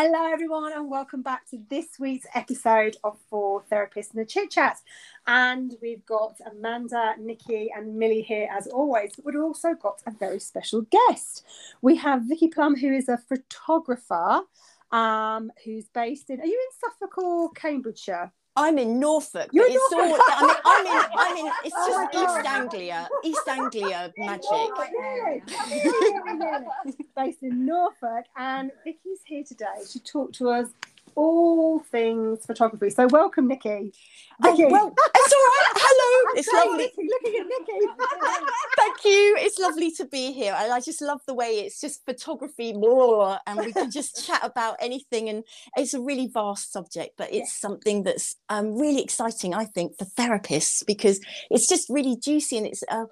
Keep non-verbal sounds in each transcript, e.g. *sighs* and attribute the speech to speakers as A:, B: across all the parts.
A: Hello, everyone, and welcome back to this week's episode of Four Therapists and the Chit Chat. And we've got Amanda, Nikki, and Millie here as always. But we've also got a very special guest. We have Vicky Plum, who is a photographer um, who's based in. Are you in Suffolk or Cambridgeshire?
B: I'm in Norfolk.
A: You're
B: but it's
A: Norfolk.
B: all. I mean, I'm in. I'm in. *laughs* It's
A: Oh
B: just
A: God.
B: East Anglia. East Anglia *laughs* magic. *laughs*
A: based in Norfolk, and Vicky's here today to talk to us all things photography. So, welcome, Nikki.
B: Oh,
A: Vicky.
B: well, it's all right. Hello. *laughs* It's lovely.
A: Nikki, looking at Nikki. *laughs*
B: Thank you. It's lovely to be here. And I just love the way it's just photography more and we can just chat about anything. And it's a really vast subject, but it's something that's um, really exciting, I think, for therapists because it's just really juicy and it's uh,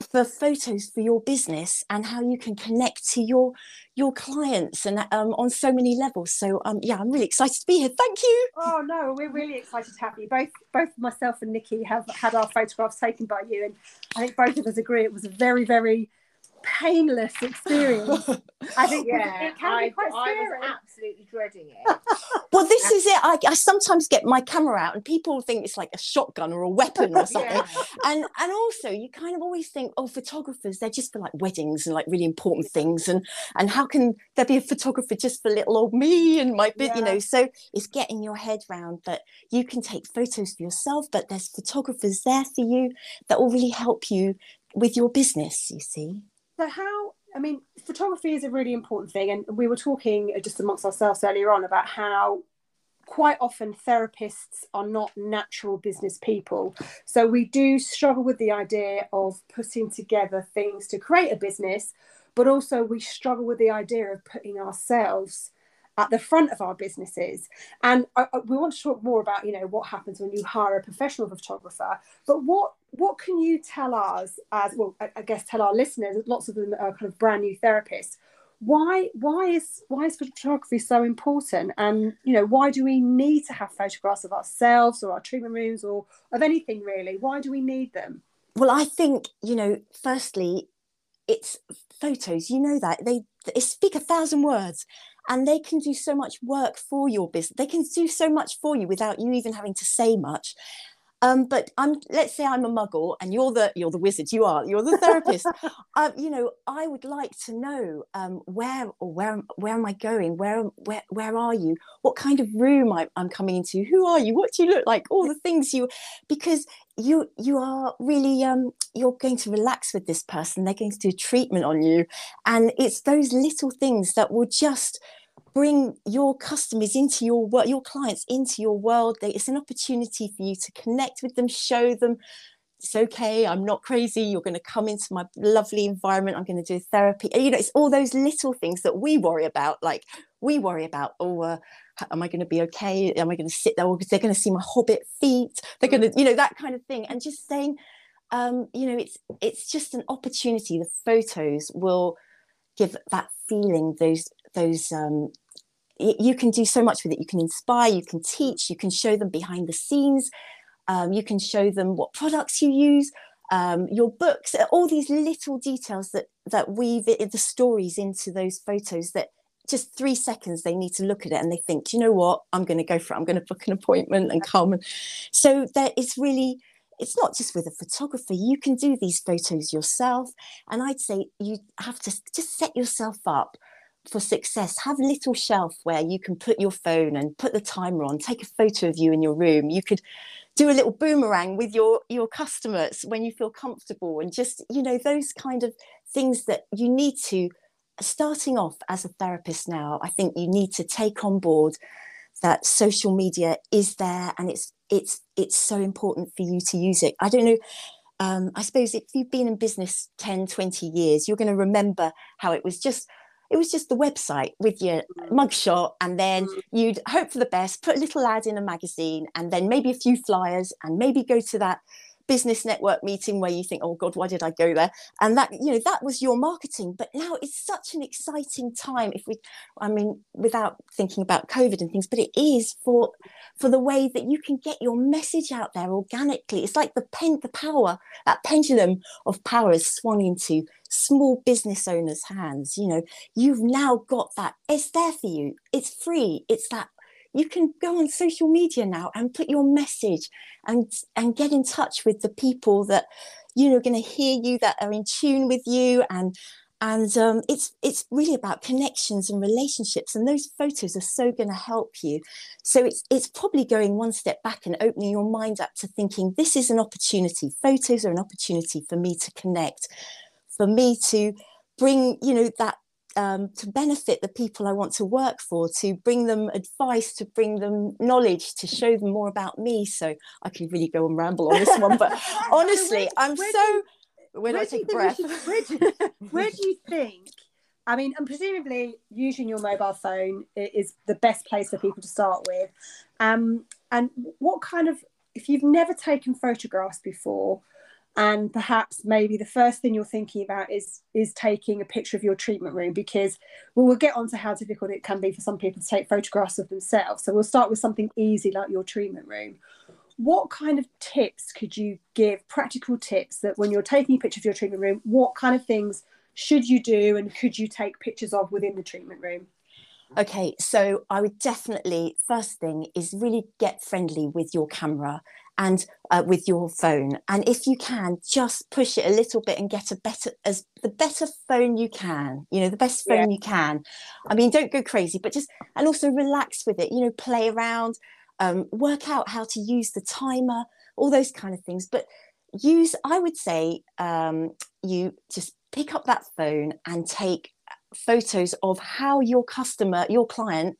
B: for photos for your business and how you can connect to your your clients and um, on so many levels. So um, yeah, I'm really excited to be here. Thank you.
A: Oh no, we're really excited to have you. Both both myself and Nikki have had our photographs taken by you, and I think both of us agree it was a very, very painless experience. *laughs* I think
C: Yeah,
A: it can
C: I,
A: be quite
C: I
A: scary.
C: was absolutely dreading it. *laughs*
B: Well, this is it. I, I sometimes get my camera out, and people think it's like a shotgun or a weapon or *laughs* something.
C: Yeah.
B: And and also, you kind of always think, oh, photographers, they're just for like weddings and like really important things. And and how can there be a photographer just for little old me and my bit, you know? So it's getting your head round that you can take photos for yourself, but there's photographers there for you that will really help you with your business. You see.
A: So how? I mean, photography is a really important thing, and we were talking uh, just amongst ourselves earlier on about how quite often therapists are not natural business people. So we do struggle with the idea of putting together things to create a business, but also we struggle with the idea of putting ourselves at the front of our businesses. And I, I- we want to talk more about, you know, what happens when you hire a professional photographer. But what what can you tell us as well? I, I guess tell our listeners, lots of them are kind of brand new therapists. Why why is why is photography so important? And you know, why do we need to have photographs of ourselves or our treatment rooms or of anything really? Why do we need them?
B: Well, I think, you know, firstly, it's photos, you know that they, they speak a thousand words and they can do so much work for your business. They can do so much for you without you even having to say much. Um, but I'm let's say I'm a muggle and you're the you're the wizard, you are, you're the therapist. *laughs* um, you know, I would like to know um, where or where where am I going? Where where where are you? What kind of room I, I'm coming into? Who are you? What do you look like? All the things you because you you are really um you're going to relax with this person they're going to do treatment on you and it's those little things that will just bring your customers into your world your clients into your world. It's an opportunity for you to connect with them show them it's okay i'm not crazy you're going to come into my lovely environment i'm going to do therapy. You know it's all those little things that we worry about like we worry about oh uh, am i going to be okay? Am i going to sit there? They're going to see my hobbit feet they're going to you know that kind of thing. And just saying um you know it's it's just an opportunity. The photos will give that feeling those those um you can do so much with it. You can inspire you can teach you can show them behind the scenes. Um, you can show them what products you use. Um, your books all these little details that that weave it, the stories into those photos that just three seconds they need to look at it and they think "Do you know what? I'm going to go for it. I'm going to book an appointment and come and so there is really it's not just with a photographer. You can do these photos yourself. And i'd say you have to just set yourself up for success have a little shelf where you can put your phone and put the timer on take a photo of you in your room. You could do a little boomerang with your your customers when you feel comfortable and just you know those kind of things that you need to starting off as a therapist now i think you need to take on board that social media is there and it's it's it's so important for you to use it. I don't know um, i suppose if you've been in business 10 20 years you're going to remember how it was just it was just the website with your mm. mugshot and then mm. you'd hope for the best put a little ad in a magazine and then maybe a few flyers and maybe go to that business network meeting where you think oh god why did i go there and that you know that was your marketing but now it's such an exciting time if we i mean without thinking about covid and things but it is for for the way that you can get your message out there organically it's like the pen the power that pendulum of power has swung into small business owners' hands. You know, you've now got that. It's there for you. It's free. It's that you can go on social media now and put your message and and get in touch with the people that you know going to hear you that are in tune with you. And and um, it's it's really about connections and relationships and those photos are so going to help you. So it's it's probably going one step back and opening your mind up to thinking this is an opportunity. Photos are an opportunity for me to connect for me to bring you know that um, to benefit the people I want to work for, to bring them advice, to bring them knowledge, to show them more about me. So I could really go and ramble on this one, but *laughs* honestly, where, I'm where so.
A: Do, when I take breath, should, where, do, where do you *laughs* think? I mean, and presumably using your mobile phone is the best place for people to start with. Um, and what kind of, if you've never taken photographs before, and perhaps maybe the first thing you're thinking about is is taking a picture of your treatment room because well, we'll get on to how difficult it can be for some people to take photographs of themselves. So we'll start with something easy like your treatment room. What kind of tips could you give practical tips that when you're taking a picture of your treatment room what kind of things should you do and could you take pictures of within the treatment room?
B: Okay, so I would definitely first thing is really get friendly with your camera and uh, with your phone, and if you can, just push it a little bit and get a better as the better phone you can. You know, the best phone yeah. you can. I mean, don't go crazy, but just and also relax with it. You know, play around, um, work out how to use the timer, all those kind of things. But use, I would say, um, you just pick up that phone and take photos of how your customer, your client,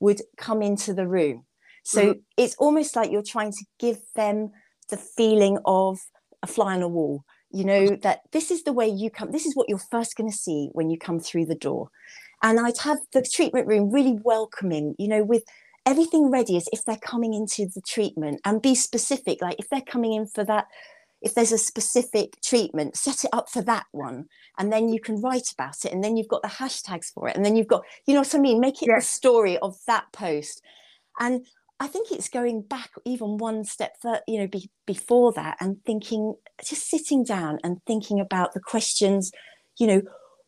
B: would come into the room. So mm-hmm. it's almost like you're trying to give them the feeling of a fly on a wall. You know, that this is the way you come, this is what you're first going to see when you come through the door. And I'd have the treatment room really welcoming, you know, with everything ready as if they're coming into the treatment and be specific. Like if they're coming in for that if there's a specific treatment, set it up for that one. And then you can write about it. And then you've got the hashtags for it. And then you've got, you know what I mean? Make it yes. the story of that post. And I think it's going back even one step further, you know, be, before that and thinking, just sitting down and thinking about the questions, you know,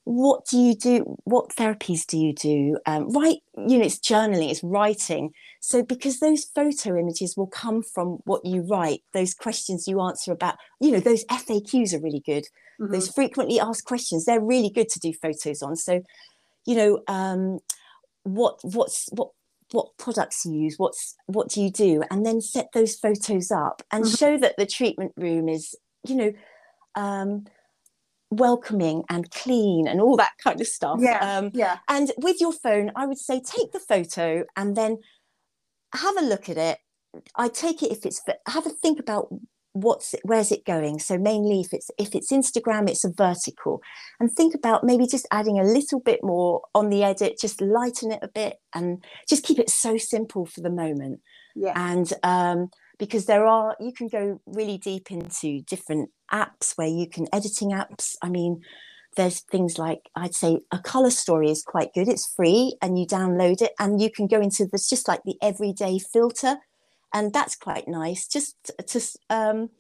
B: what do you do? What therapies do you do? Um, write, you know, it's journaling, it's writing. So, because those photo images will come from what you write, those questions you answer about, you know, those FAQs are really good. Mm-hmm. Those frequently asked questions, they're really good to do photos on. So, you know, um, what what's what what products you use, what's what do you do, and then set those photos up and mm-hmm. show that the treatment room is, you know, um, welcoming and clean and all that kind of stuff.
A: Yeah, um, yeah.
B: And with your phone, I would say take the photo and then have a look at it. I take it if it's have a think about what's it, where's it going. So mainly if it's if it's Instagram, it's a vertical, and think about maybe just adding a little bit more on the edit, just lighten it a bit, and just keep it so simple for the moment.
A: Yeah.
B: And um, because there are you can go really deep into different apps where you can editing apps i mean there's things like i'd say a color story is quite good it's free and you download it and you can go into this just like the everyday filter and that's quite nice. Just to um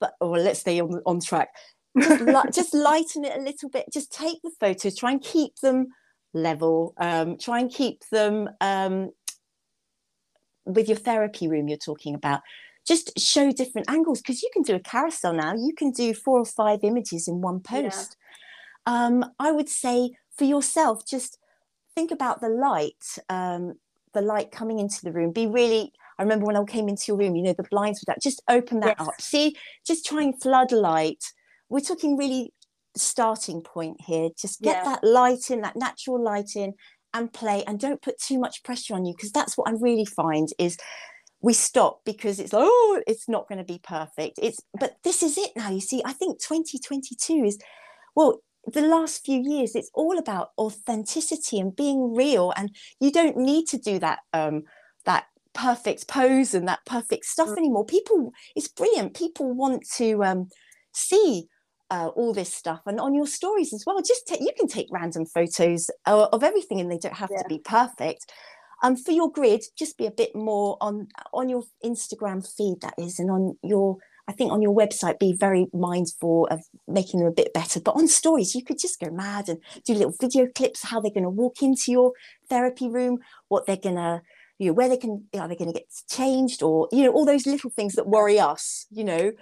B: but or well, let's stay on, on track. Just, li- *laughs* just lighten it a little bit. Just take the photos try and keep them level um try and keep them um with your therapy room you're talking about. Just show different angles because you can do a carousel now. You can do four or five images in one post. Yeah. um, i would say for yourself just think about the light um, the light coming into the room. Be really i remember when i came into your room you know the blinds were that just open that yes. up see just try and flood light we're talking really starting point here. Just get yeah. that light in that natural light in and play and don't put too much pressure on you because that's what i really find is we stop because it's oh it's not going to be perfect. It's but this is it now you see. I think 2022 is well the last few years it's all about authenticity and being real and you don't need to do that um that perfect pose and that perfect stuff mm. anymore people it's brilliant people want to um see uh, all this stuff and on your stories as well just take you can take random photos of, of everything and they don't have yeah. to be perfect um, for your grid, just be a bit more on on your Instagram feed that is, and on your I think on your website, be very mindful of making them a bit better. But on stories, you could just go mad and do little video clips, how they're going to walk into your therapy room, what they're going to, you know, where they can, are they going to get changed or, you know, all those little things that worry us, you know.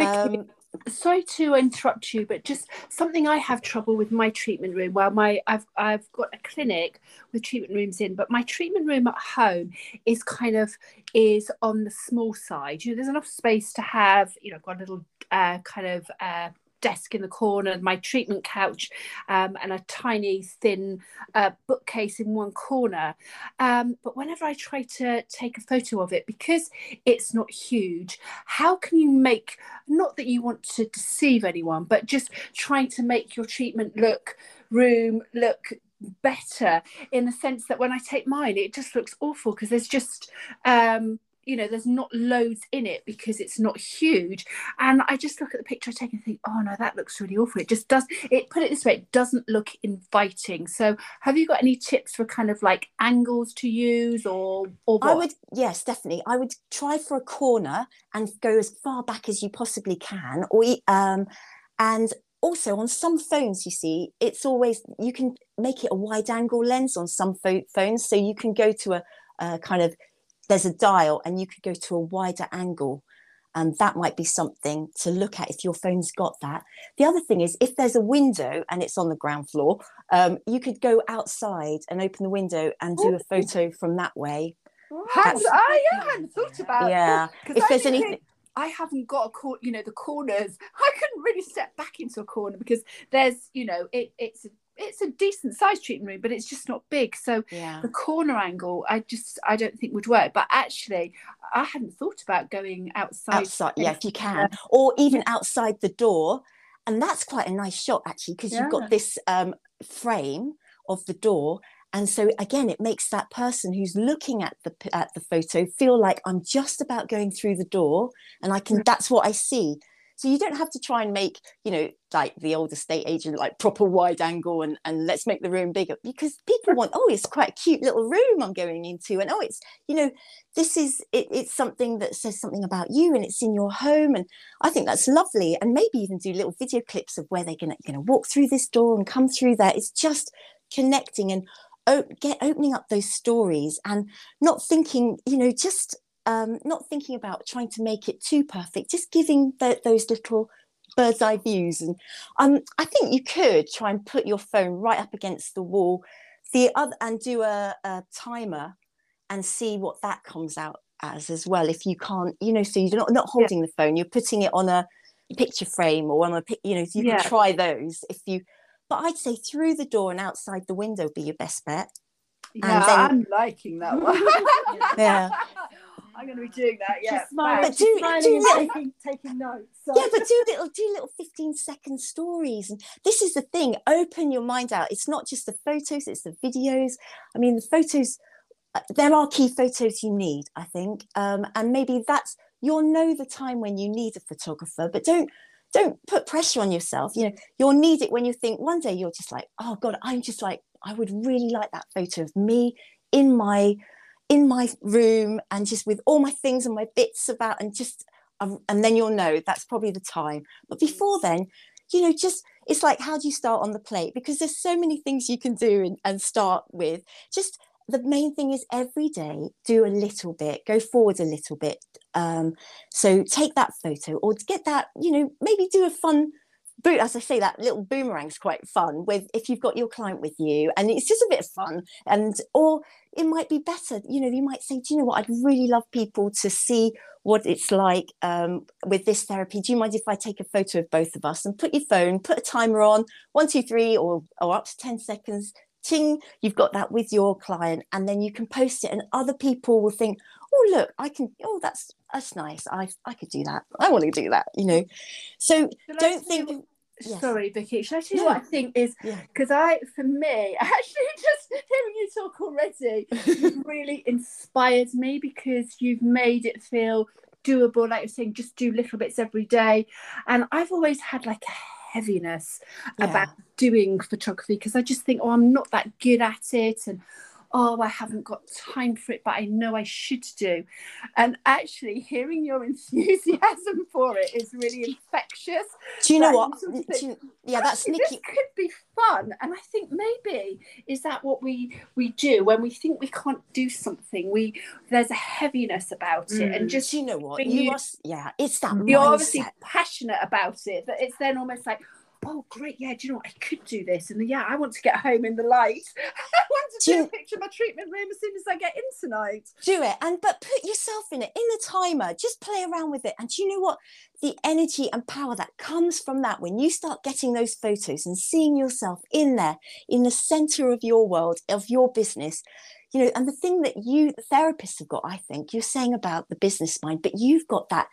B: Um,
C: sorry to interrupt you but just something i have trouble with my treatment room well my i've i've got a clinic with treatment rooms in but my treatment room at home is kind of is on the small side you know there's enough space to have you know got a little uh, kind of uh, desk in the corner, my treatment couch, um, and a tiny thin uh, bookcase in one corner. Um, but whenever I try to take a photo of it, because it's not huge, how can you make, not that you want to deceive anyone, but just trying to make your treatment look room look better in the sense that when I take mine, it just looks awful because there's just um, you know there's not loads in it because it's not huge. And i just look at the picture i take and think oh no that looks really awful. It just does it put it this way it doesn't look inviting. So have you got any tips for kind of like angles to use or or what?
B: i would yes definitely. I would try for a corner and go as far back as you possibly can or um and also on some phones you see it's always you can make it a wide angle lens on some phones. So you can go to a, a kind of there's a dial and you could go to a wider angle and that might be something to look at if your phone's got that. The other thing is if there's a window and it's on the ground floor, um, you could go outside and open the window and do a photo from that way.
C: Has, oh, yeah, I hadn't thought about it.
B: yeah. If I there's anything.
C: I haven't got a cor- you know, the corners. I couldn't really step back into a corner because there's, you know, it, it's it's a decent sized treatment room, but it's just not big. So yeah. the corner angle, I just I don't think would work. But actually, I hadn't thought about going outside.
B: Outside, yeah, if you can, or even outside the door, and that's quite a nice shot actually because yeah. you've got this um, frame of the door. And so again, it makes that person who's looking at the at the photo feel like I'm just about going through the door, and I can. That's what I see. So you don't have to try and make, you know, like the old estate agent, like proper wide angle and, and let's make the room bigger because people want, oh, it's quite a cute little room I'm going into. And oh, it's, you know, this is, it, it's something that says something about you and it's in your home. And I think that's lovely. And maybe even do little video clips of where they're going to gonna walk through this door and come through there. It's just connecting and get opening up those stories and not thinking, you know, just um, not thinking about trying to make it too perfect, just giving the, those little bird's eye views. And um, I think you could try and put your phone right up against the wall, the other, and do a, a timer and see what that comes out as as well. If you can't, you know, so you're not not holding yeah. the phone, you're putting it on a picture frame or on a, you know, so you yeah. can try those if you. But I'd say through the door and outside the window be your best bet.
C: Yeah, then, I'm liking that *laughs* one.
B: yeah. *laughs*
C: I'm going to be doing that. Yeah,
A: just smiling, but do, do taking, taking notes.
B: So. Yeah, but do little do little 15 second stories. And this is the thing: open your mind out. It's not just the photos; it's the videos. I mean, the photos. Uh, there are key photos you need, I think, um, and maybe that's you'll know the time when you need a photographer, but don't don't put pressure on yourself. You know, you'll need it when you think one day you're just like, oh God, I'm just like, I would really like that photo of me in my in my room and just with all my things and my bits about and just um, and then you'll know that's probably the time. But before then you know just it's like how do you start on the plate? Because there's so many things you can do and, and start with. Just the main thing is every day do a little bit go forward a little bit. Um, so take that photo or get that you know maybe do a fun as i say that little boomerang's quite fun with if you've got your client with you and it's just a bit of fun and or it might be better you know you might say do you know what? I'd really love people to see what it's like um, with this therapy. Do you mind if i take a photo of both of us and put your phone put a timer on one two three or, or up to 10 seconds ting you've got that with your client and then you can post it and other people will think oh look i can oh that's that's nice i i could do that i want to do that you know so don't think
C: Yes. Sorry, Vicky. Should I tell you what I think is because yeah. I, for me, *laughs* actually, just hearing you talk already, you've *laughs* really inspired me because you've made it feel doable. Like you're saying, just do little bits every day, and I've always had like a heaviness yeah. about doing photography because I just think, oh, I'm not that good at it, and oh, I haven't got time for it, but I know I should do. And actually, hearing your *laughs* enthusiasm for it is really infectious.
B: Do you know what? You, yeah, that's Nikki.
C: This could be fun, and I think maybe is that what we we do when we think we can't do something. We there's a heaviness about it, mm. and just
B: you know what? You, you yeah, it's that.
C: You're
B: mindset.
C: obviously passionate about it, but it's then almost like oh great yeah do you know what i could do this. And yeah i want to get home in the light. *laughs* I want to do, do a picture of my treatment room as soon as i get in tonight.
B: Do it and but put yourself in it in the timer just play around with it. And do you know what? The energy and power that comes from that when you start getting those photos and seeing yourself in there in the center of your world of your business you know and the thing that you the therapists have got i think you're saying about the business mind but you've got that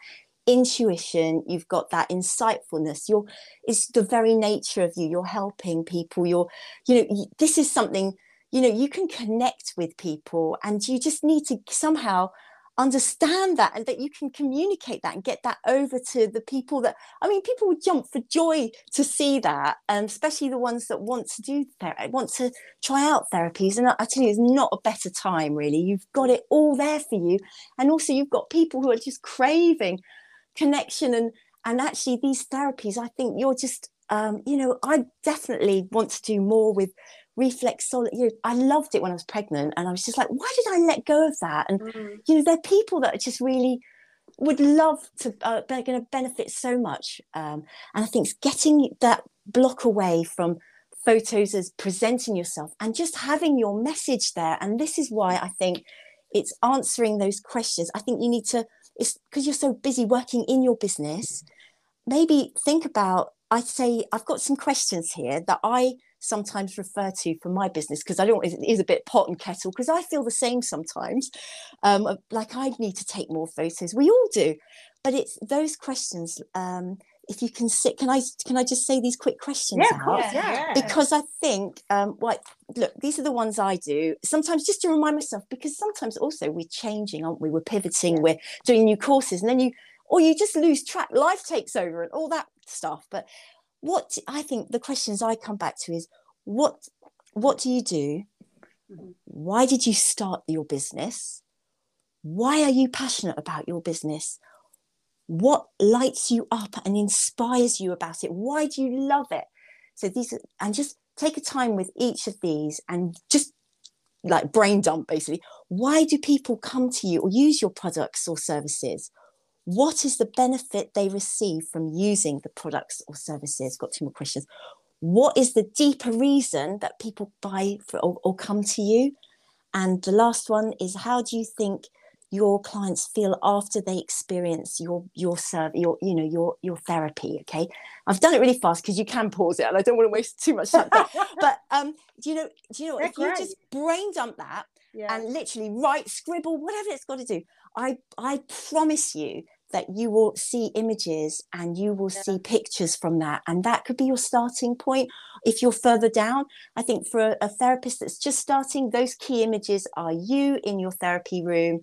B: intuition you've got that insightfulness. You're it's the very nature of you. You're helping people. You're you know this is something you know you can connect with people and you just need to somehow understand that and that you can communicate that and get that over to the people that i mean people would jump for joy to see that and especially the ones that want to do therapy want to try out therapies. And I tell you it's not a better time really. You've got it all there for you. And also you've got people who are just craving connection and and actually these therapies i think you're just um, you know i definitely want to do more with reflexology you know, i loved it when i was pregnant and i was just like why did i let go of that? And mm. you know there are people that are just really would love to uh, they're going to benefit so much um, and i think it's getting that block away from photos as presenting yourself and just having your message there. And this is why i think it's answering those questions. I think you need to it's because you're so busy working in your business. Maybe think about i'd say i've got some questions here that i sometimes refer to for my business because i don't it is a bit pot and kettle because i feel the same sometimes. Um, like i need to take more photos. We all do. But it's those questions um, if you can sit can i can i just say these quick questions
A: yeah, out? course, yeah.
B: because i think um like look these are the ones i do sometimes just to remind myself because sometimes also we're changing aren't we? We're pivoting we're doing new courses and then you or you just lose track life takes over and all that stuff. But what i think the questions i come back to is what what do you do? Mm-hmm. why did you start your business? Why are you passionate about your business what lights you up and inspires you about it? Why do you love it? So these are, and just take a time with each of these and just like brain dump basically. Why do people come to you or use your products or services? What is the benefit they receive from using the products or services? Got two more questions. What is the deeper reason that people buy for, or, or come to you? And the last one is how do you think your clients feel after they experience your your serve your you know your your therapy okay i've done it really fast because you can pause it and i don't want to waste too much time *laughs* but, um do you know do you know if great. you just brain dump that yeah. and literally write scribble whatever it's got to do i i promise you that you will see images and you will yeah. see pictures from that and that could be your starting point if you're further down i think for a, a therapist that's just starting those key images are you in your therapy room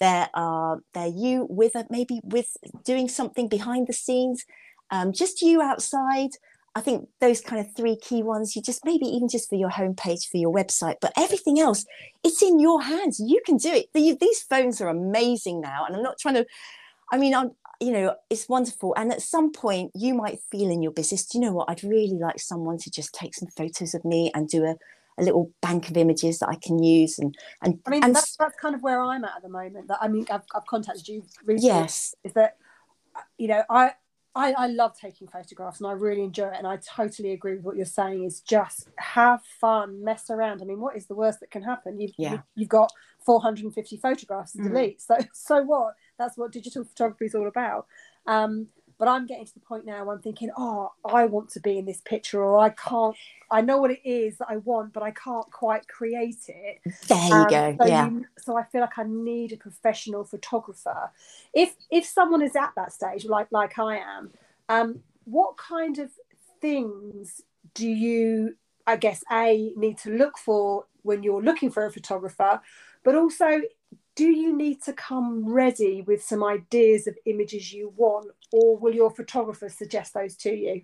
B: there are there you with a, maybe with doing something behind the scenes um, just you outside. I think those kind of three key ones you just maybe even just for your homepage for your website but everything else it's in your hands. You can do it. The, these phones are amazing now and i'm not trying to i mean i'm you know it's wonderful. And at some point you might feel in your business do you know what? I'd really like someone to just take some photos of me and do a a little bank of images that I can use and and
A: I mean
B: and
A: that's, that's kind of where I'm at at the moment that I mean I've, I've contacted you recently
B: yes.
A: is that you know I, I I love taking photographs and I really enjoy it and I totally agree with what you're saying is just have fun mess around. I mean what is the worst that can happen? You've
B: yeah.
A: you've got 450 photographs to mm. delete. So *laughs* so what? That's what digital photography is all about. Um but I'm getting to the point now where I'm thinking, oh, I want to be in this picture, or I can't. I know what it is that I want, but I can't quite create it.
B: There you um, go.
A: So
B: yeah.
A: You, so I feel like I need a professional photographer. If if someone is at that stage, like like I am, um, what kind of things do you, I guess, a need to look for when you're looking for a photographer, but also do you need to come ready with some ideas of images you want or will your photographer suggest those to you?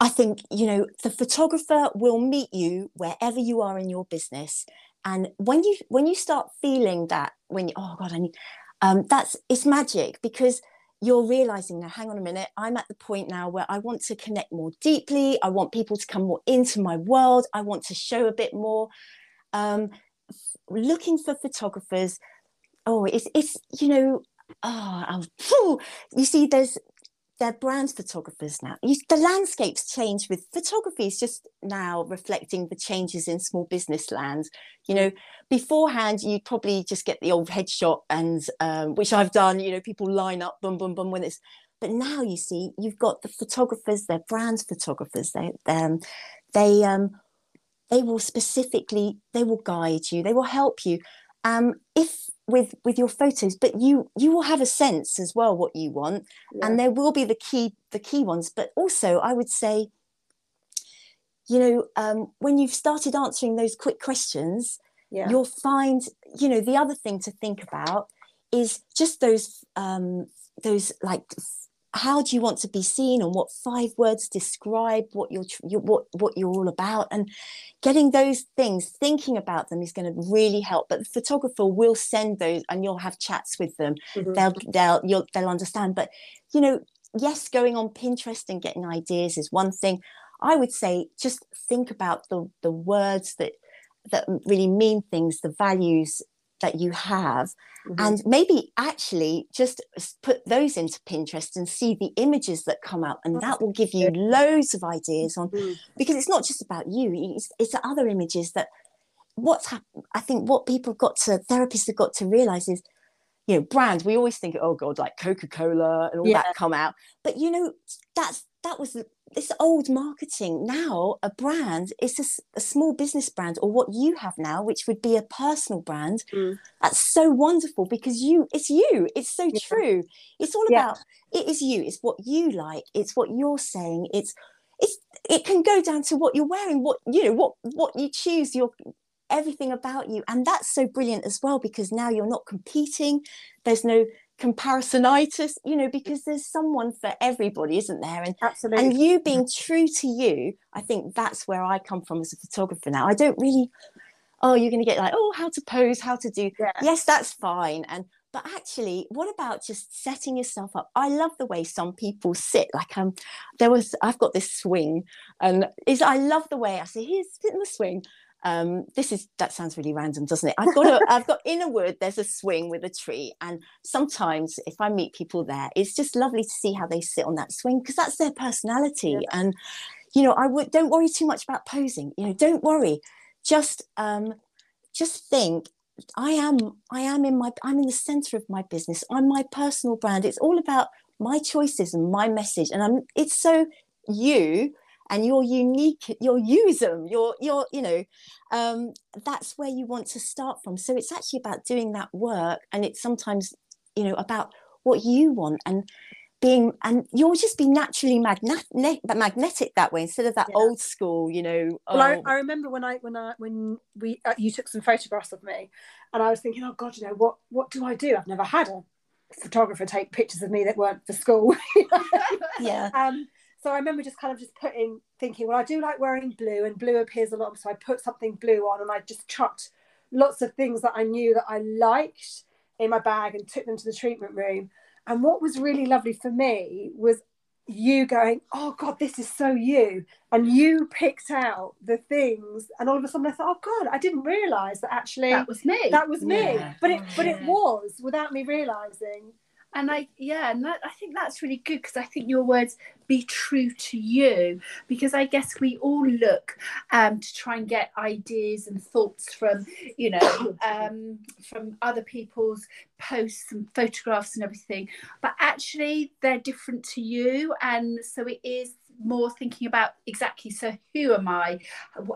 B: I think you know the photographer will meet you wherever you are in your business. And when you when you start feeling that when you oh god i need um that's it's magic because you're realizing now hang on a minute i'm at the point now where i want to connect more deeply. I want people to come more into my world. I want to show a bit more. Um looking for photographers oh it's it's you know oh, you see there's they're brand photographers now. You, the landscapes change with photography is just now reflecting the changes in small business land. You know, beforehand you'd probably just get the old headshot and um, which I've done. You know, people line up, boom, boom, boom, when it's. But now you see, you've got the photographers. They're brand photographers. They um, they um, they will specifically they will guide you. They will help you. Um, if with with your photos but you you will have a sense as well what you want yeah. and there will be the key the key ones but also i would say you know um, when you've started answering those quick questions yeah. you'll find you know the other thing to think about is just those um, those like how do you want to be seen and what five words describe what you're, what what you're all about? And getting those things thinking about them is going to really help. But the photographer will send those and you'll have chats with them. Mm-hmm. they'll they'll you'll, they'll understand. But you know yes going on pinterest and getting ideas is one thing. I would say just think about the the words that that really mean things the values that you have mm-hmm. and maybe actually just put those into pinterest and see the images that come out and that will give you loads of ideas on mm-hmm. because it's not just about you it's, it's other images that what's happened i think what people got to therapists have got to realize is you know brand we always think oh god like coca-cola and all yeah. that come out but you know that's that was the this old marketing now a brand is a, a, small business brand or what you have now which would be a personal brand mm. that's so wonderful because you it's you it's so yeah. true it's all yeah. about it is you it's what you like it's what you're saying it's it's it can go down to what you're wearing what you know what what you choose your everything about you and that's so brilliant as well because now you're not competing there's no comparisonitis you know because there's someone for everybody isn't there? And
A: absolutely.
B: and you being true to you i think that's where i come from as a photographer now. I don't really oh you're going to get like oh how to pose how to do yeah. yes that's fine and but actually what about just setting yourself up? I love the way some people sit like um there was i've got this swing and is i love the way i say here's sit in the swing um, this is that sounds really random, doesn't it? I've got a, I've got in a wood. There's a swing with a tree, and sometimes if I meet people there, it's just lovely to see how they sit on that swing because that's their personality. Yeah. And you know, I would don't worry too much about posing. You know, don't worry. Just um, just think. I am I am in my I'm in the center of my business. I'm my personal brand. It's all about my choices and my message, and I'm. It's so you and you're unique you're usum you're you're you know um, that's where you want to start from so it's actually about doing that work and it's sometimes you know about what you want and being and you'll just be naturally magnet- magnetic that way instead of that yeah. old school you know
A: well I, oh. I, remember when i when i when we uh, you took some photographs of me and i was thinking oh god you know what what do i do i've never had a photographer take pictures of me that weren't for school *laughs*
B: yeah
A: um so I remember just kind of just putting, thinking, well, I do like wearing blue, and blue appears a lot. So I put something blue on, and I just chucked lots of things that I knew that I liked in my bag and took them to the treatment room. And what was really lovely for me was you going, oh God, this is so you. And you picked out the things, and all of a sudden I thought, oh God, I didn't realise that actually
C: that was me.
A: That was me. Yeah. But it but it was without me realising
C: and I yeah, and that, I think that's really good because I think your words be true to you. Because I guess we all look um, to try and get ideas and thoughts from you know *coughs* um, from other people's posts and photographs and everything, but actually they're different to you, and so it is more thinking about exactly so who am i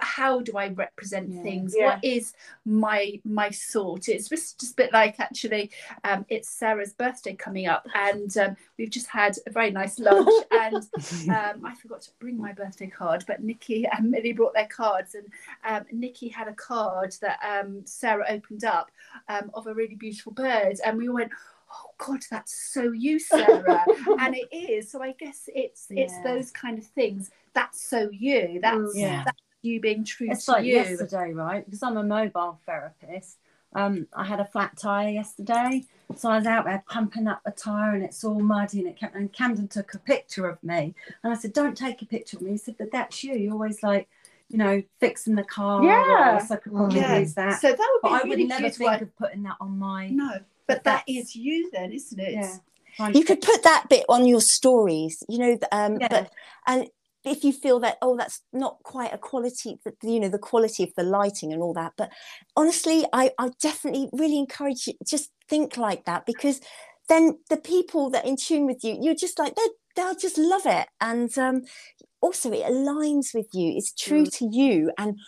C: how do i represent yeah. things yeah. what is my my sort it's just, just a bit like actually um, it's sarah's birthday coming up and um, we've just had a very nice lunch *laughs* and um, i forgot to bring my birthday card but nikki and millie brought their cards and um, nikki had a card that um, sarah opened up um, of a really beautiful bird and we went oh god that's so you sarah *laughs* and it is so i guess it's yeah. it's those kind of things that's so you that's
B: yeah.
C: That, you being true
D: It's
C: to
D: like
C: you.
D: yesterday, right? Because I'm a mobile therapist. Um, I had a flat tire yesterday, so I was out there pumping up the tire, and it's all muddy. And it kept, and Camden took a picture of me, and I said, "Don't take a picture of me." He said, "But that's you. You're always like, you know, fixing the car."
A: Yeah.
D: So I could probably
C: Yeah.
D: use that.
C: So that would be
D: but
C: be
D: I would never think
C: one.
D: of putting that on my.
C: No, but
D: That's-
C: you then, isn't it?
D: Yeah.
B: you could put that bit on your stories you know um
D: Yeah.
B: but and if you feel that oh that's not quite a quality that you know the quality of the lighting and all that but honestly i i definitely really encourage you just think like that because then the people that are in tune with you you're just like they they'll just love it and um also it aligns with you it's true to you and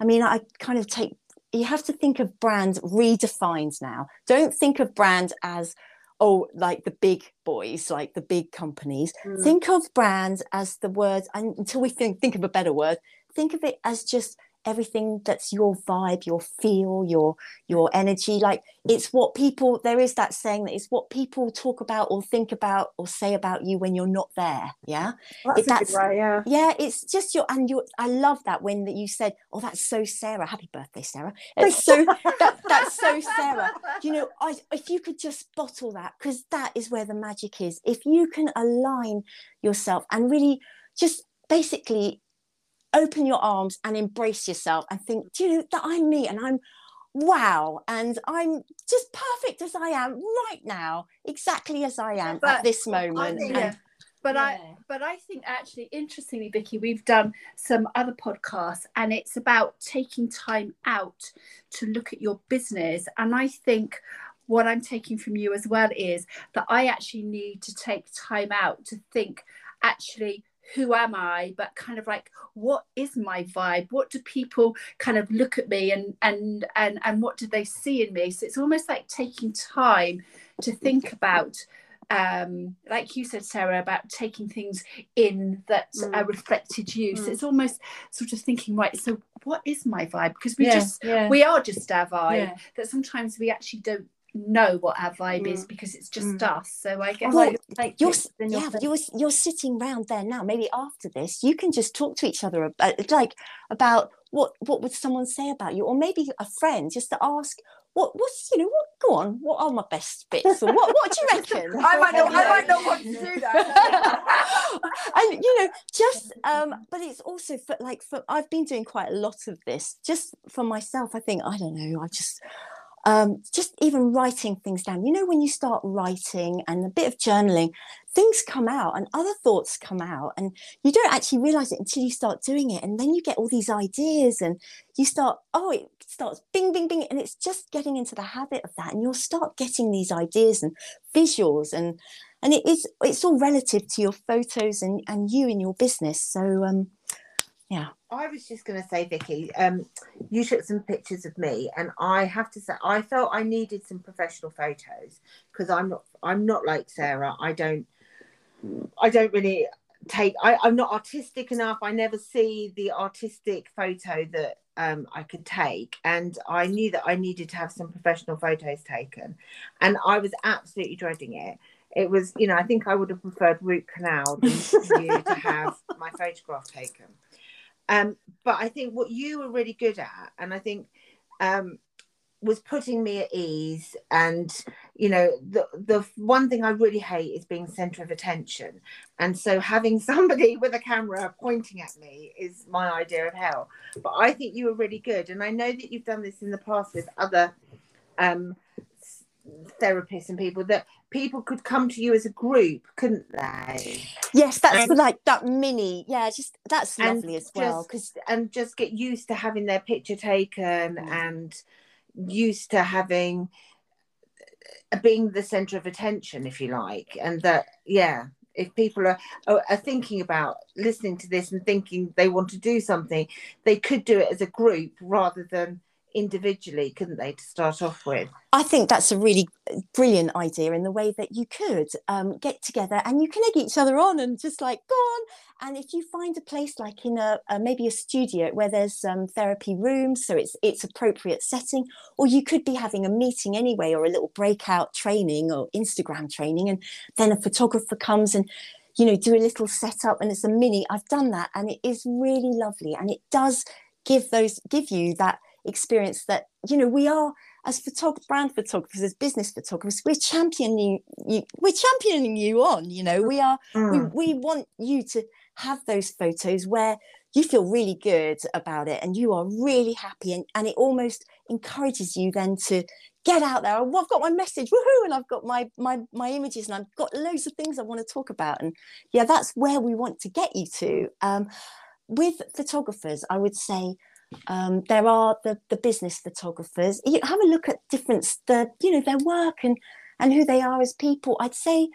B: i mean i kind of take you have to think of brand redefined now don't think of brand as oh like the big boys like the big companies
A: Mm.
B: think of brands as the word and until we think, think of a better word think of it as just everything that's your vibe your feel your your energy. Like it's what people there is that saying that it's what people talk about or think about or say about you when you're not there yeah?
A: That's
B: It- that's-
A: way, yeah.
B: yeah it's just your and your i love that when that you said oh that's so sarah. Happy birthday sarah. It's so that, that's so sarah. You know I, if you could just bottle that because that is where the magic is. If you can align yourself and really just basically open your arms and embrace yourself and think do you know that i'm me and i'm wow and i'm just perfect as i am right now exactly as i am
C: But
B: at this moment
C: think-
B: and
C: yeah. But I but I think actually interestingly, Vicky, we've done some other podcasts and it's about taking time out to look at your business. And I think what I'm taking from you as well is that I actually need to take time out to think actually who am I, but kind of like what is my vibe? What do people kind of look at me and and and and what do they see in me? So it's almost like taking time to think about um like you said sarah about taking things in that uh,
A: Mm.
C: reflected you so
A: Mm.
C: it's almost sort of thinking right so what is my vibe because we
D: yeah,
C: just
D: yeah.
C: we are just our vibe
D: yeah.
C: that sometimes we actually don't know what our vibe is
A: Mm.
C: because it's just
D: Mm.
C: us so i guess
B: Well,
D: like take
B: you're
D: pictures
B: s-
D: in your
B: yeah you're you're sitting round there now maybe after this you can just talk to each other about like about what what would someone say about you or maybe a friend just to ask what what's you know what go on what are my best bits or what what do you *laughs* reckon
A: I might not, I *laughs* might not want to do that. *laughs*
B: and you know just um but it's also for like for i've been doing quite a lot of this just for myself i think i don't know i just um just even writing things down. You know when you start writing and a bit of journaling things come out and other thoughts come out and you don't actually realize it until you start doing it. And then you get all these ideas and you start oh it starts bing bing bing and it's just getting into the habit of that. And you'll start getting these ideas and visuals and and it is it's all relative to your photos and and you in your business. So um yeah
E: I was just going to say, Vicky, um, you took some pictures of me, and I have to say, I felt I needed some professional photos because I'm not, I'm not like Sarah. I don't, I don't really take. I, I'm not artistic enough. I never see the artistic photo that um, I could take, and I knew that I needed to have some professional photos taken, and I was absolutely dreading it. It was, you know, I think I would have preferred root canal than you to have *laughs* my photograph taken. Um, but I think what you were really good at, and I think um, was putting me at ease. And you know, the the one thing I really hate is being centre of attention. And so having *laughs* somebody with a camera pointing at me is my idea of hell. But I think you were really good, and I know that you've done this in the past with other um, therapists and people that people could come to you as a group, couldn't they?
B: yes that's
E: And-
B: like that mini yeah just that's lovely as well because
E: and just get used to having their picture taken and used to having uh, being the center of attention if you like and that yeah if people are, are are thinking about listening to this and thinking they want to do something they could do it as a group rather than individually couldn't they to start off with
B: I think that's a really brilliant idea in the way that you could um, get together and you can egg each other on and just like go on. And if you find a place like in a, a maybe a studio where there's um, therapy rooms, so it's it's appropriate setting, or you could be having a meeting anyway, or a little breakout training or Instagram training, and then a photographer comes and you know do a little setup and it's a mini i've done that and it is really lovely and it does give those give you that experience that you know we are as photog- brand photographers as business photographers we're championing you we're championing you on you know. We are
E: Mm.
B: we, we want you to have those photos where you feel really good about it and you are really happy and, and it almost encourages you then to get out there. Oh, i've got my message woohoo and i've got my my my images and i've got loads of things i want to talk about. And yeah that's where we want to get you to. Um, with photographers i would say um, there are the, the business photographers. You have a look at different the you know their work and and who they are as people. I'd say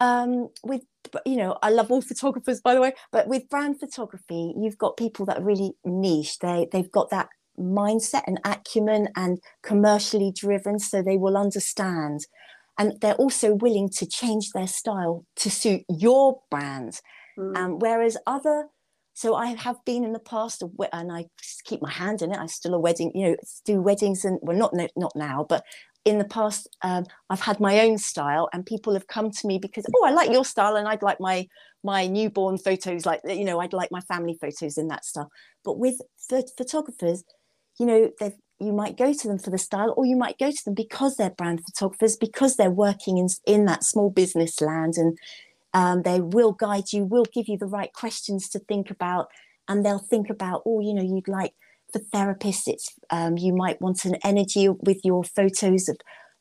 B: um, with you know i love all *laughs* photographers by the way but with brand photography you've got people that are really niche. They they've got that mindset and acumen and commercially driven so they will understand. And they're also willing to change their style to suit your brand.
A: Mm.
B: um, whereas other so i have been in the past and i keep my hand in it. I still a wedding you know do weddings and well not not now but in the past um, i've had my own style and people have come to me because oh i like your style and i'd like my my newborn photos like you know i'd like my family photos in that style but with ph- photographers you know they've you might go to them for the style or you might go to them because they're brand photographers because they're working in, in that small business land and um, they will guide you will give you the right questions to think about and they'll think about oh you know you'd like for therapists it's um, you might want an energy with your photos of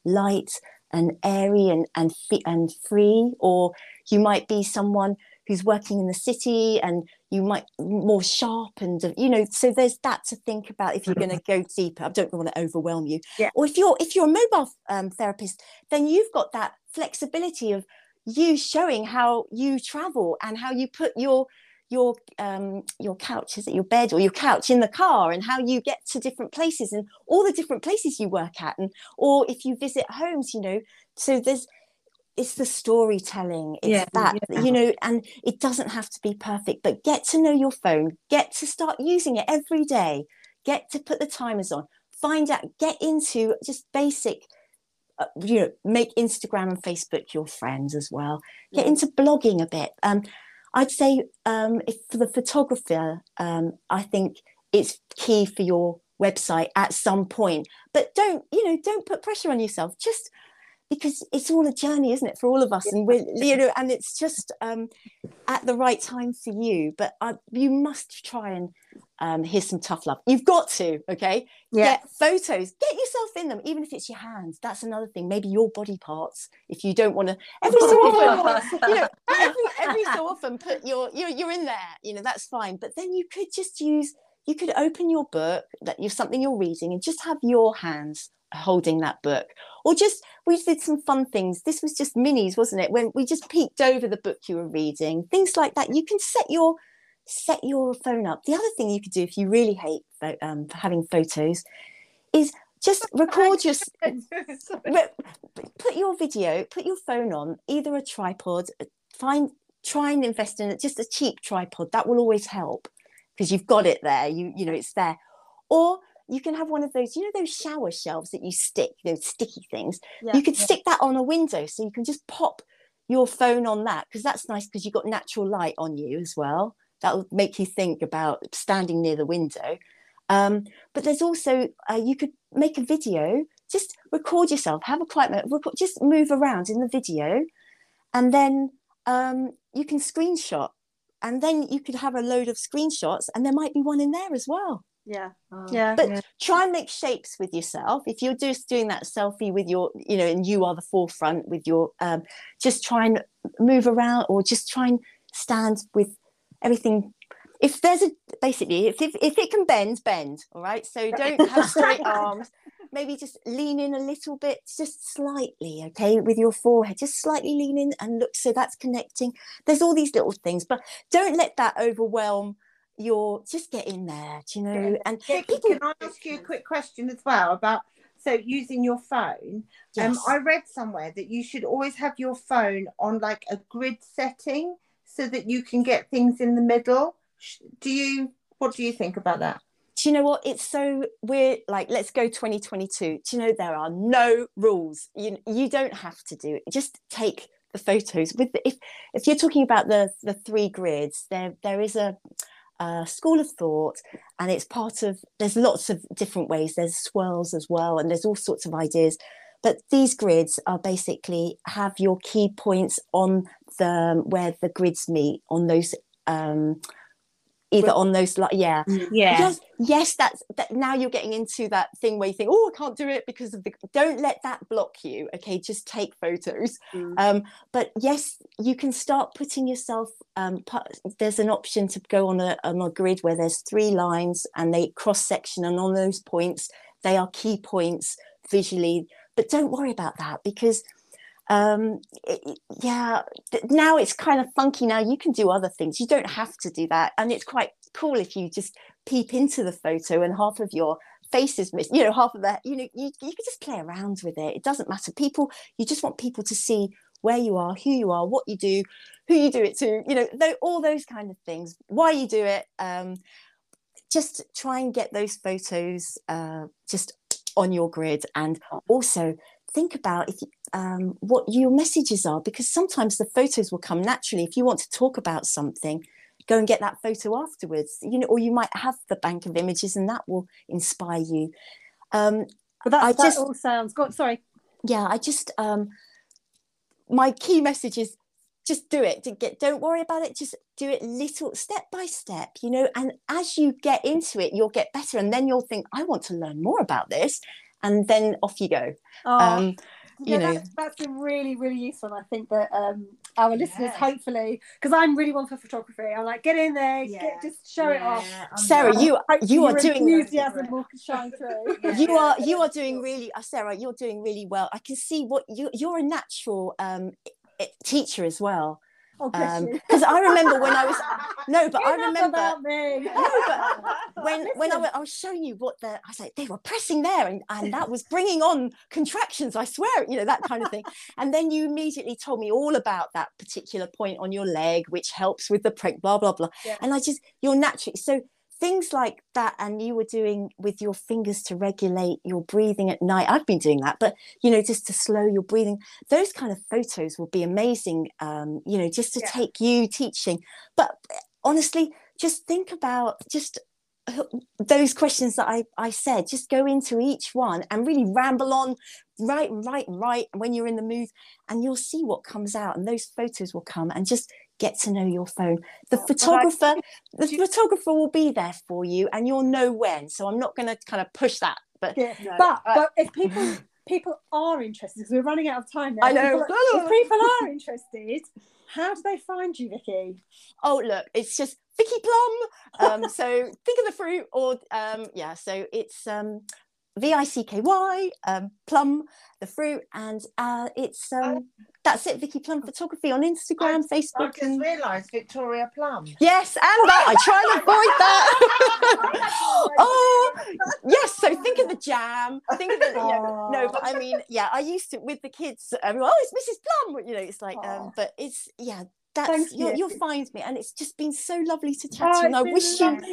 B: light and airy and and, and free or you might be someone who's working in the city and you might more sharp and uh, you know so there's that to think about if you're going to go deeper. I don't want to overwhelm you.
E: Yeah.
B: or if you're if you're a mobile um, therapist then you've got that flexibility of you showing how you travel and how you put your your um your couch is it your bed or your couch in the car and how you get to different places and all the different places you work at and or if you visit homes you know so there's it's the storytelling it's
E: Yeah,
B: that
E: yeah.
B: you know and it doesn't have to be perfect but get to know your phone get to start using it every day get to put the timers on find out get into just basic uh, you know make instagram and facebook your friends as well. Get into blogging a bit. Um i'd say um if for the photographer um i think it's key for your website at some point. But don't you know don't put pressure on yourself. Just because it's all a journey isn't it for all of us? And we're you know and it's just um at the right time for you. But uh, you must try and um here's some tough love. You've got to okay?
E: Yeah.
B: get photos. Get yourself in them even if it's your hands. That's another thing. Maybe your body parts if you don't want to every so often. you know every, every so often put your you're, you're in there. You know that's fine. But then you could just use you could open your book that you're something you're reading and just have your hands holding that book. Or just we did some fun things. This was just minis wasn't it? When we just peeked over the book you were reading things like that. You can set your set your phone up. The other thing you could do if you really hate um, having photos is just record your *laughs* put your video put your phone on either a tripod uh, find try and invest in it just a cheap tripod. That will always help because you've got it there you you know it's there. Or you can have one of those you know those shower shelves that you stick those sticky things?
A: Yeah,
B: you could stick that on a window so you can just pop your phone on that because that's nice because you've got natural light on you as well. That'll make you think about standing near the window. Um, but there's also uh, you could make a video just record yourself have a quiet moment record, just move around in the video. And then um, you can screenshot and then you could have a load of screenshots and there might be one in there as well.
A: Yeah,
D: Oh,
A: yeah.
B: but
E: Yeah.
B: try and make shapes with yourself. If you're just doing that selfie with your you know and you are the forefront with your um, just try and move around or just try and stand with everything. If there's a basically if, if, if it can bend bend all right? So *laughs* don't have straight arms maybe just lean in a little bit just slightly okay with your forehead just slightly lean in and look so that's connecting there's all these little things but don't let that overwhelm your just get in there do you know and
E: Vicky,
B: people
E: can I ask you a quick question as well about so using your phone? Um,
B: yes.
E: I read somewhere that you should always have your phone on like a grid setting so that you can get things in the middle. Do you? What do you think about that?
B: Do you know what? It's so we're like let's go 2022 do you know there are no rules. You you don't have to do it. Just take the photos with the, if if you're talking about the the three grids there there is a school of thought and it's part of there's lots of different ways. There's swirls as well and there's all sorts of ideas. But these grids are basically have your key points on the where the grids meet on those um either on those like yeah.
C: Yeah.
B: yes yes that's that now you're getting into that thing where you think oh i can't do it because of the don't let that block you okay? Just take photos.
A: Mm.
B: um but yes you can start putting yourself um pu- there's an option to go on a on a grid where there's three lines and they cross section and on those points they are key points visually. But don't worry about that because um it, yeah now it's kind of funky. Now you can do other things. You don't have to do that. And it's quite cool if you just peep into the photo and half of your face is missing you know half of that you know you, you can just play around with it. It doesn't matter. People you just want people to see where you are who you are what you do who you do it to you know all those kind of things. Why you do it um just try and get those photos uh, just on your grid. And also think about if you, um, what your messages are because sometimes the photos will come naturally if you want to talk about something go and get that photo afterwards you know or you might have the bank of images and that will inspire you um,
A: But that,
B: I
A: that
B: just-
A: all sounds good. Sorry.
B: yeah i just um my key message is just do it to get don't worry about it just do it little step by step you know and as you get into it you'll get better and then you'll think i want to learn more about this and then off you go
A: Oh,
B: um you
A: yeah,
B: know
A: that's, that's been really, really useful. And I think that um, our listeners,
D: Yes.
A: hopefully, because I'm really one for photography. I'm like, get in there,
D: Yeah.
A: get, just show it off.
D: Yeah, I'm
B: sarah
D: not-
B: you
A: Hopefully
B: you are doing
A: enthusiasm will shine through. *laughs*
D: Yeah. *laughs*
B: you are you are doing really uh, sarah you're doing really well i can see what you you're a natural um i- i- teacher as well
A: Oh,
B: um *laughs* because i remember when i was *laughs* no but i remember
A: about me. *laughs*
B: when when I, I was showing you what the I was like they were pressing there and, and that was bringing on contractions I swear you know that kind of thing and then you immediately told me all about that particular point on your leg which helps with the prick blah blah blah
A: Yeah.
B: and I just you're naturally so things like that and you were doing with your fingers to regulate your breathing at night. I've been doing that but you know just to slow your breathing. Those kind of photos will be amazing um you know just to
A: Yeah.
B: take you teaching. But honestly just think about just those questions that I, I said. Just go into each one and really ramble on right right and right when you're in the mood and you'll see what comes out and those photos will come and just get to know your phone the photographer the photographer will be there for you and you'll know when so i'm not going to kind of push that but
A: Yeah.
C: No,
A: but
C: I-
A: but if *sighs* people people are interested, because we're running out of time now.
B: I know.
A: People- *laughs* if people are interested, how do they find you, Vicky?
B: oh look it's just vicky plum um so think of the fruit or um yeah so it's um v-i-c-k-y um plum the fruit and uh it's um that's it vicky plum photography on instagram
E: I
B: facebook
E: just
B: and
E: realised Victoria Plum.
B: yes and that i try and avoid that. *laughs* *laughs* Oh yes so think of the jam think of the you know, no but i mean yeah i used to with the kids um, oh it's mrs plum you know it's like um but it's yeah that's
A: Thank
B: you'll,
A: you.
B: you'll find me and it's just been so lovely to chat
A: Oh,
B: to you and i wish you
A: lovely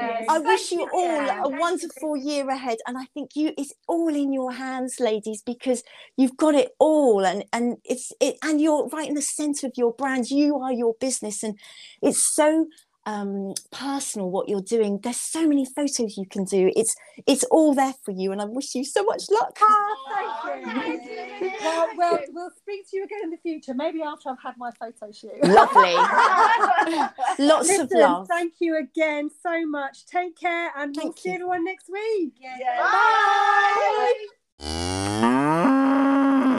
A: you.
B: I wish you all
A: Yeah.
B: a wonderful year ahead, and I think you it's all in your hands, ladies, because you've got it all, and and it's it, and you're right in the center of your brand. You are your business, and it's so um, personal what you're doing. There's so many photos you can do. It's it's all there for you, and I wish you so much luck.
A: Oh, thank you. well, well, we'll speak to you again in the future, maybe after I've had my photo shoot.
B: Lovely, *laughs* lots of love.
A: thank you again so much. Take care, and we'll
B: Thank
A: see everyone next week.
D: Yeah.
A: Bye.
E: Bye.